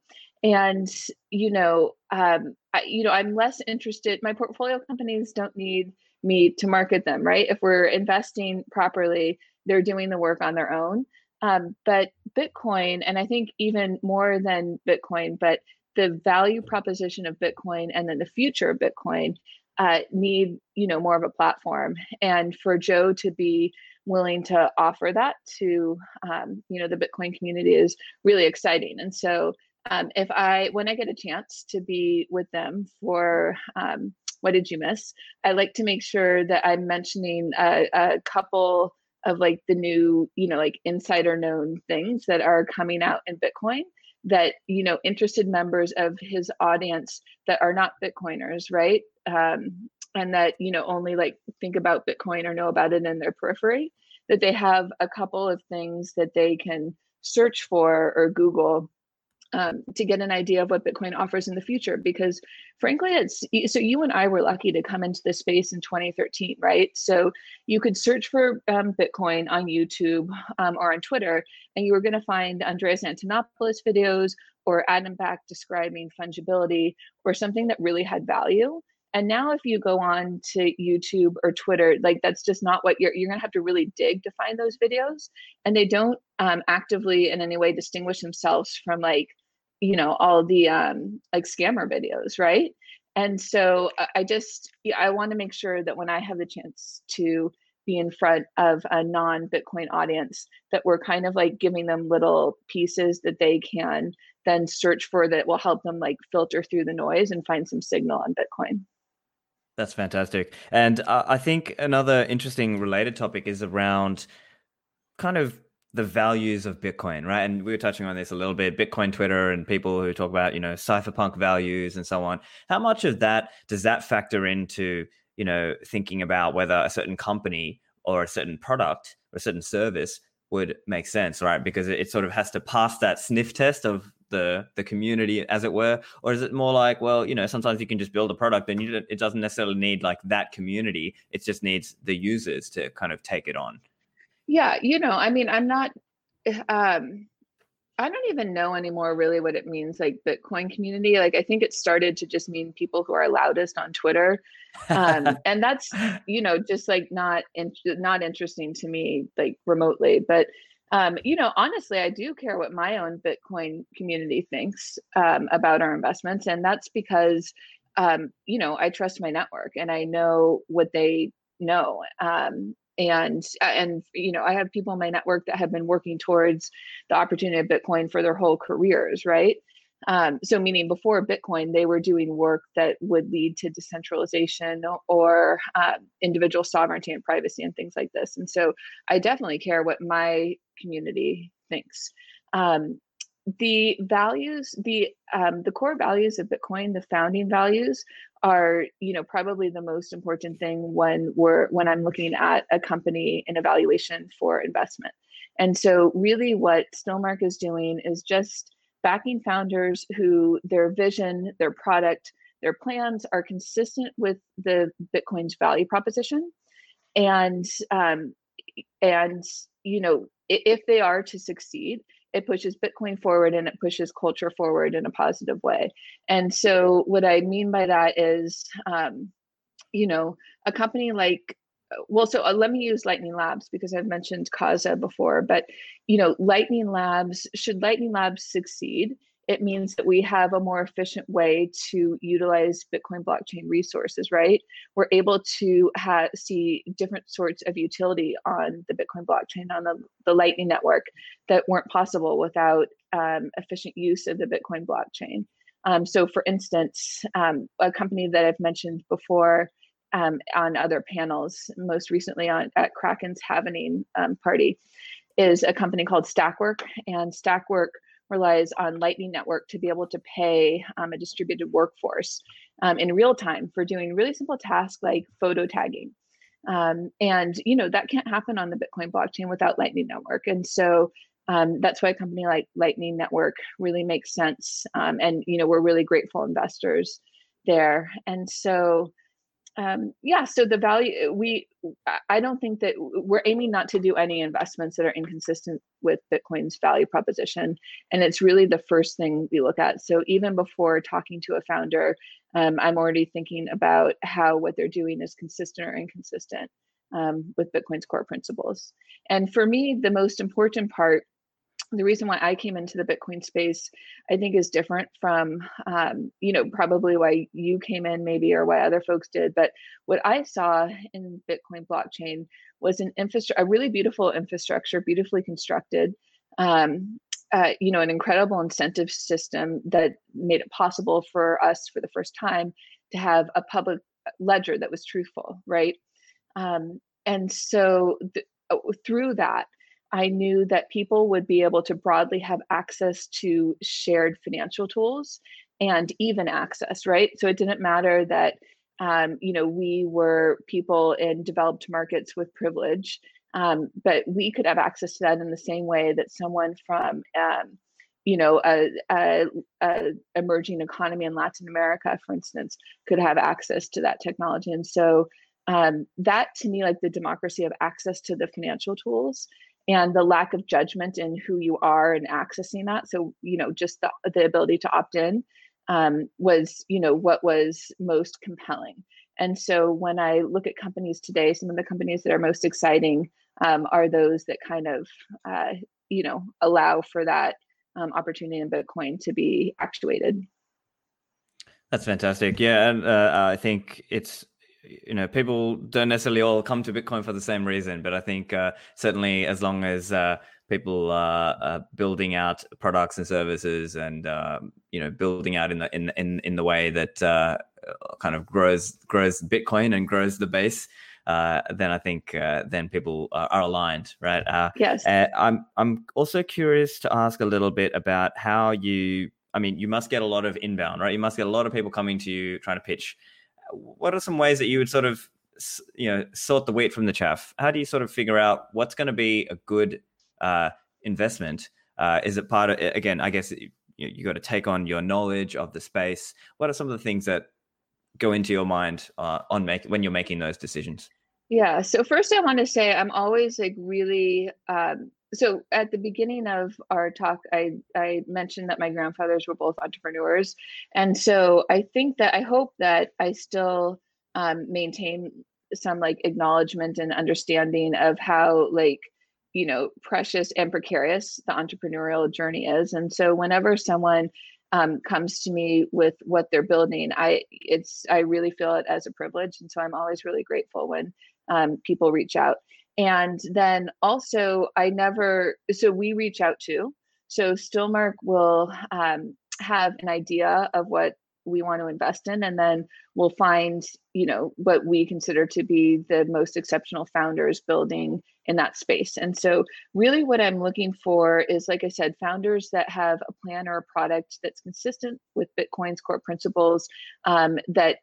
and you know, um, I, you know, I'm less interested. My portfolio companies don't need me to market them, right? If we're investing properly, they're doing the work on their own. Um, but Bitcoin, and I think even more than Bitcoin, but the value proposition of Bitcoin and then the future of Bitcoin uh, need you know more of a platform. And for Joe to be willing to offer that to um, you know the Bitcoin community is really exciting. And so um, if I when I get a chance to be with them for um, what did you miss? I like to make sure that I'm mentioning a, a couple of like the new you know like insider known things that are coming out in Bitcoin that you know interested members of his audience that are not bitcoiners right? Um, and that you know only like think about bitcoin or know about it in their periphery that they have a couple of things that they can search for or google um, to get an idea of what Bitcoin offers in the future. Because frankly, it's so you and I were lucky to come into the space in 2013, right? So you could search for um, Bitcoin on YouTube um, or on Twitter, and you were going to find Andreas Antonopoulos videos or Adam Back describing fungibility or something that really had value. And now, if you go on to YouTube or Twitter, like that's just not what you're. You're gonna have to really dig to find those videos, and they don't um, actively in any way distinguish themselves from like you know all the um like scammer videos right? And so i just i want to make sure that when i have the chance to be in front of a non bitcoin audience that we're kind of like giving them little pieces that they can then search for that will help them like filter through the noise and find some signal on bitcoin. That's fantastic. And uh, i think another interesting related topic is around kind of the values of Bitcoin, right? And we were touching on this a little bit, Bitcoin Twitter and people who talk about, you know, cypherpunk values and so on. How much of that does that factor into, you know, thinking about whether a certain company or a certain product or a certain service would make sense, right? Because it, sort of has to pass that sniff test of the the community, as it were, or is it more like, well, you know, sometimes you can just build a product and you, it doesn't necessarily need like that community; it just needs the users to kind of take it on. Yeah, you know, I mean, I'm not um I don't even know anymore really what it means like Bitcoin community. Like I think it started to just mean people who are loudest on Twitter. Um, and that's, you know, just like not in, not interesting to me like remotely, but um, you know, honestly, I do care what my own Bitcoin community thinks um, about our investments. And that's because, um, you know, I trust my network and I know what they know. Um, and uh, and you know i have people in my network that have been working towards the opportunity of bitcoin for their whole careers right? Um, so meaning before bitcoin they were doing work that would lead to decentralization or uh, individual sovereignty and privacy and things like this. And so i definitely care what my community thinks. Um, the values the um, the core values of bitcoin the founding values are you know probably the most important thing when we're when i'm looking at a company in evaluation for investment. And so really what stillmark is doing is just backing founders who their vision their product their plans are consistent with the bitcoin's value proposition. And um, and you know if they are to succeed it pushes Bitcoin forward and it pushes culture forward in a positive way. And so, what I mean by that is, um, you know, a company like well so uh, let me use lightning labs because i've mentioned Casa before but you know lightning labs should lightning labs succeed it means that we have a more efficient way to utilize Bitcoin blockchain resources, right? We're able to ha- see different sorts of utility on the Bitcoin blockchain, on the, the Lightning Network, that weren't possible without um, efficient use of the Bitcoin blockchain. Um, so, for instance, um, a company that I've mentioned before um, on other panels, most recently on at Kraken's Havening um, party, is a company called Stakwork, and Stakwork relies on Lightning Network to be able to pay um, a distributed workforce um, in real time for doing really simple tasks like photo tagging. Um, and you know that can't happen on the Bitcoin blockchain without Lightning Network. And so um, that's why a company like Lightning Network really makes sense. Um, and you know we're really grateful investors there. And so um, yeah so the value we i don't think that we're aiming not to do any investments that are inconsistent with bitcoin's value proposition and it's really the first thing we look at. So even before talking to a founder um, i'm already thinking about how what they're doing is consistent or inconsistent um, with bitcoin's core principles. And for me the most important part the reason why I came into the Bitcoin space, I think, is different from, um, you know, probably why you came in, maybe, or why other folks did. But what I saw in Bitcoin blockchain was an infrastructure, a really beautiful infrastructure, beautifully constructed. Um, uh, you know, an incredible incentive system that made it possible for us, for the first time, to have a public ledger that was truthful, right? Um, and so th- through that I knew that people would be able to broadly have access to shared financial tools and even access, right? So it didn't matter that, um, you know, we were people in developed markets with privilege, um, but we could have access to that in the same way that someone from, um, you know, a, a, a, emerging economy in Latin America, for instance, could have access to that technology. And so um, that to me, like the democracy of access to the financial tools and the lack of judgment in who you are and accessing that. So you know just the, the ability to opt in um, was you know what was most compelling. And so when i look at companies today some of the companies that are most exciting um, are those that kind of uh, you know allow for that um, opportunity in bitcoin to be actuated. That's fantastic. Yeah and uh, i think it's you know people don't necessarily all come to bitcoin for the same reason but i think uh, certainly as long as uh, people are uh, building out products and services and um, you know building out in the in in, in the way that uh, kind of grows grows bitcoin and grows the base uh, then I think uh, then people are, are aligned, right? yes. I'm I'm also curious to ask a little bit about how you. I mean, you must get a lot of inbound, right? You must get a lot of people coming to you trying to pitch what are some ways that you would sort of you know sort the wheat from the chaff? How do you sort of figure out what's going to be a good uh, investment? Uh, is it part of again? I guess you, you got to take on your knowledge of the space. What are some of the things that go into your mind uh, on make when you're making those decisions? Yeah. So first, I want to say I'm always like really um, so at the beginning of our talk, I I mentioned that my grandfathers were both entrepreneurs, and so I think that I hope that I still um, maintain some like acknowledgement and understanding of how like you know precious and precarious the entrepreneurial journey is. And so whenever someone um, comes to me with what they're building i it's i really feel it as a privilege. And so i'm always really grateful when um, people reach out and then also i never so we reach out to, so stillmark will um, have an idea of what we want to invest in and then we'll find you know what we consider to be the most exceptional founders building in that space. And so really what i'm looking for is like i said founders that have a plan or a product that's consistent with bitcoin's core principles um, that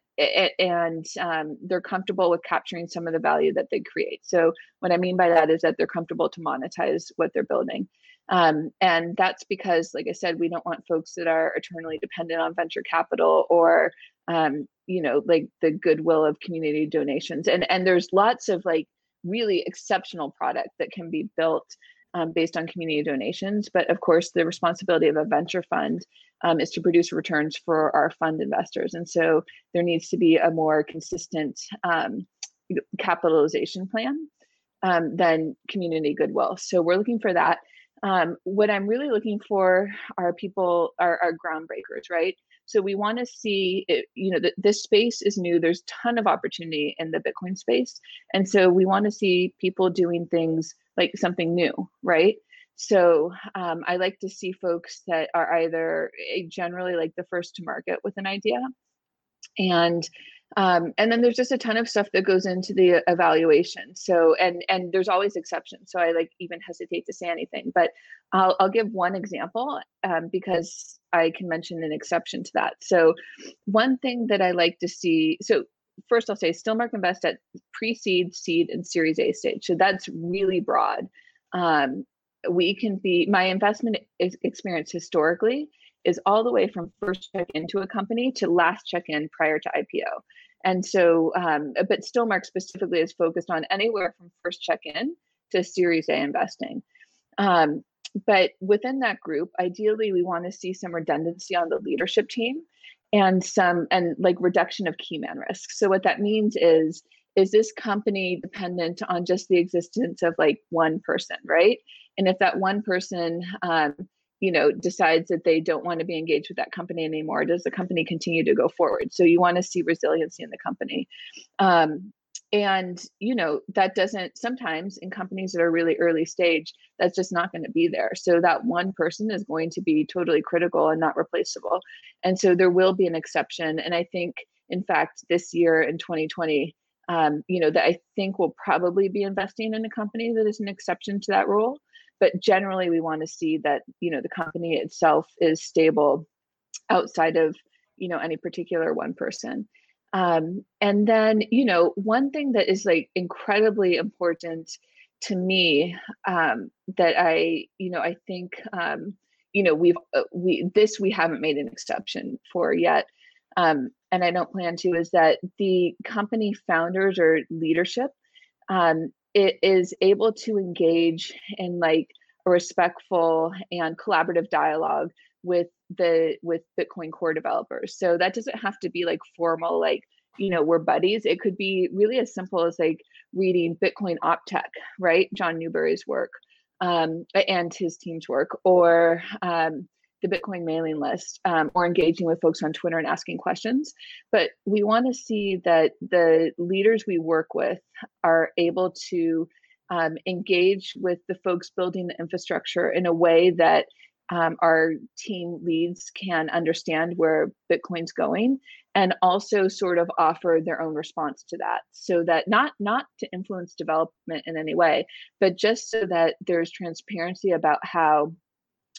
and um, they're comfortable with capturing some of the value that they create. So what i mean by that is that they're comfortable to monetize what they're building. Um, and that's because, like I said, we don't want folks that are eternally dependent on venture capital or, um, you know, like the goodwill of community donations. And and there's lots of like really exceptional product that can be built um, based on community donations. But of course, the responsibility of a venture fund um, is to produce returns for our fund investors. And so there needs to be a more consistent um, capitalization plan um, than community goodwill. So we're looking for that um, what i'm really looking for are people are, are groundbreakers right so we want to see it, you know that this space is new there's a ton of opportunity in the bitcoin space and so we want to see people doing things like something new right? So um, i like to see folks that are either eh, generally like the first to market with an idea and um, and then there's just a ton of stuff that goes into the evaluation. So and and there's always exceptions so i like even hesitate to say anything. But i'll, I'll give one example um, because i can mention an exception to that. So one thing that i like to see so first i'll say Stillmark invest at pre-seed seed and series a stage. So that's really broad. Um, we can be my investment experience historically is all the way from first check into a company to last check in prior to IPO. And so, um, but Stillmark specifically is focused on anywhere from first check in to Series A investing. Um, but within that group, ideally, we want to see some redundancy on the leadership team and some and like reduction of key man risk. So what that means is is this company dependent on just the existence of like one person, right? And if that one person um, you know decides that they don't want to be engaged with that company anymore does the company continue to go forward? So you want to see resiliency in the company. Um, and you know that doesn't sometimes in companies that are really early stage that's just not going to be there. So that one person is going to be totally critical and not replaceable. And so there will be an exception. And i think in fact this year in 2020 um, you know that i think we'll probably be investing in a company that is an exception to that rule but generally we want to see that you know the company itself is stable outside of you know any particular one person. Um, and then you know one thing that is like incredibly important to me um, that i you know i think um, you know we've uh, we this we haven't made an exception for yet um, and i don't plan to is that the company founders or leadership um, it is able to engage in like a respectful and collaborative dialogue with the with bitcoin core developers. So that doesn't have to be like formal like you know we're buddies. It could be really as simple as like reading bitcoin optech right? John Newbery's work um, and his team's work or um, the Bitcoin mailing list um, or engaging with folks on Twitter and asking questions. But we want to see that the leaders we work with are able to um, engage with the folks building the infrastructure in a way that um, our team leads can understand where Bitcoin's going and also sort of offer their own response to that so that not not to influence development in any way but just so that there's transparency about how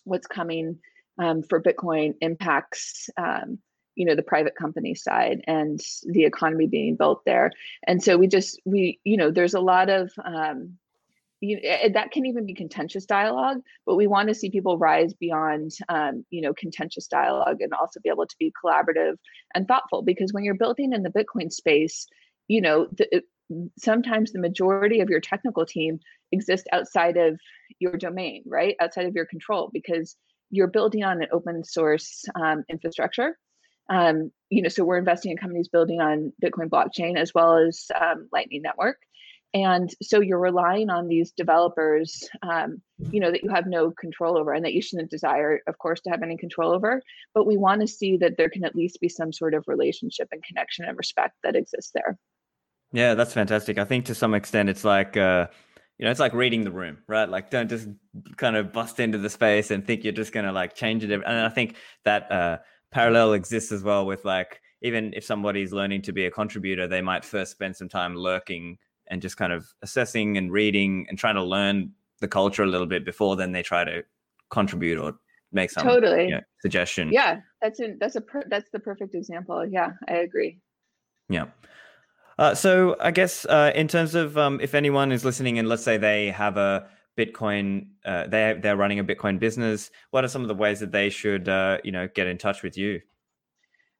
what's coming um, for Bitcoin impacts um, you know the private company side and the economy being built there. And so we just we you know there's a lot of um, you, that can even be contentious dialogue, but we want to see people rise beyond um, you know contentious dialogue and also be able to be collaborative and thoughtful because when you're building in the Bitcoin space, you know the sometimes the majority of your technical team exists outside of your domain, right? Outside of your control because you're building on an open source um, infrastructure. Um, you know, so we're investing in companies building on Bitcoin blockchain as well as um, Lightning Network. And so you're relying on these developers um, you know that you have no control over and that you shouldn't desire of course to have any control over. But we want to see that there can at least be some sort of relationship and connection and respect that exists there. Yeah that's fantastic. I think to some extent it's like uh you know it's like reading the room right like don't just kind of bust into the space and think you're just going to like change it and i think that uh parallel exists as well with like even if somebody's learning to be a contributor they might first spend some time lurking and just kind of assessing and reading and trying to learn the culture a little bit before then they try to contribute or make some totally you know, suggestion. Yeah, that's a that's a per, that's the perfect example. Yeah, I agree. Yeah. Uh, so I guess uh, in terms of um, if anyone is listening and let's say they have a Bitcoin, uh, they they're running a Bitcoin business. What are some of the ways that they should uh, you know get in touch with you?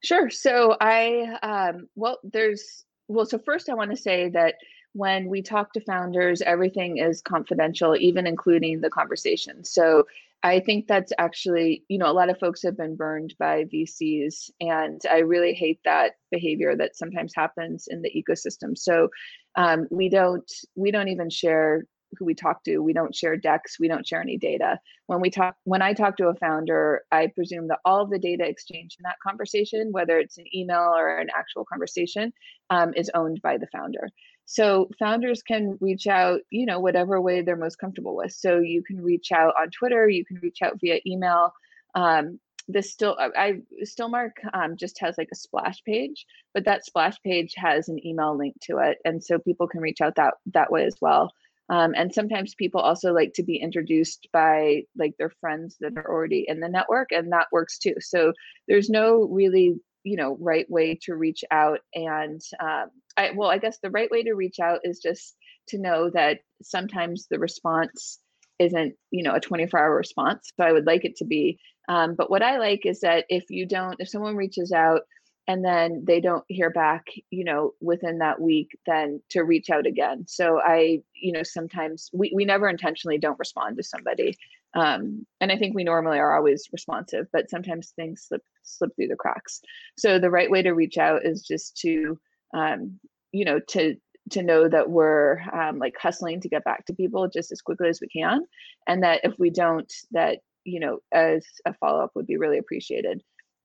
Sure. So I um, well, there's well. So first, I want to say that when we talk to founders, everything is confidential, even including the conversation. So I think that's actually, you know, a lot of folks have been burned by VCs, and I really hate that behavior that sometimes happens in the ecosystem. So um, we don't we don't even share who we talk to we don't share decks we don't share any data when we talk when i talk to a founder i presume that all of the data exchanged in that conversation whether it's an email or an actual conversation um, is owned by the founder so founders can reach out you know whatever way they're most comfortable with. So you can reach out on twitter you can reach out via email. Um, this still i stillmark um, just has like a splash page but that splash page has an email link to it and so people can reach out that that way as well. Um, and sometimes people also like to be introduced by like their friends that are already in the network, and that works too. So there's no really you know right way to reach out and um, I, well i guess the right way to reach out is just to know that sometimes the response isn't you know a 24 hour response so i would like it to be. Um, but what i like is that if you don't if someone reaches out and then they don't hear back you know within that week then to reach out again. So i you know sometimes we, we never intentionally don't respond to somebody um, and i think we normally are always responsive but sometimes things slip slip through the cracks so the right way to reach out is just to um, you know to to know that we're um, like hustling to get back to people just as quickly as we can and that if we don't that you know as a follow-up would be really appreciated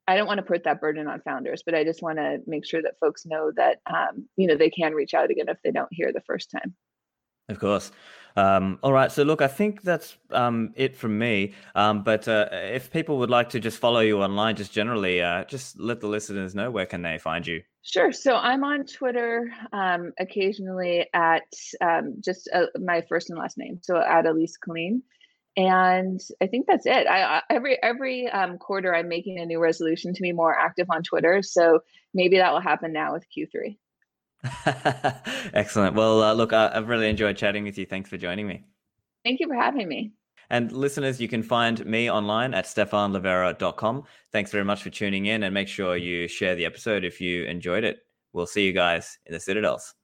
I don't want to put that burden on founders, but I just want to make sure that folks know that um, you know they can reach out again if they don't hear the first time. Of course. Um, all right. So look, I think that's um, it from me. Um, but uh, if people would like to just follow you online, just generally, uh, just let the listeners know where can they find you. Sure. So I'm on Twitter um, occasionally at um, just uh, my first and last name, so at Alyse Killeen and I think that's it. I, every every um, quarter I'm making a new resolution to be more active on Twitter, so maybe that will happen now with Q3. Excellent. Well, uh, look, I, I've really enjoyed chatting with you. Thanks for joining me. Thank you for having me. And listeners, you can find me online at stephanlivera.com. Thanks very much for tuning in and make sure you share the episode if you enjoyed it. We'll see you guys in the Citadels.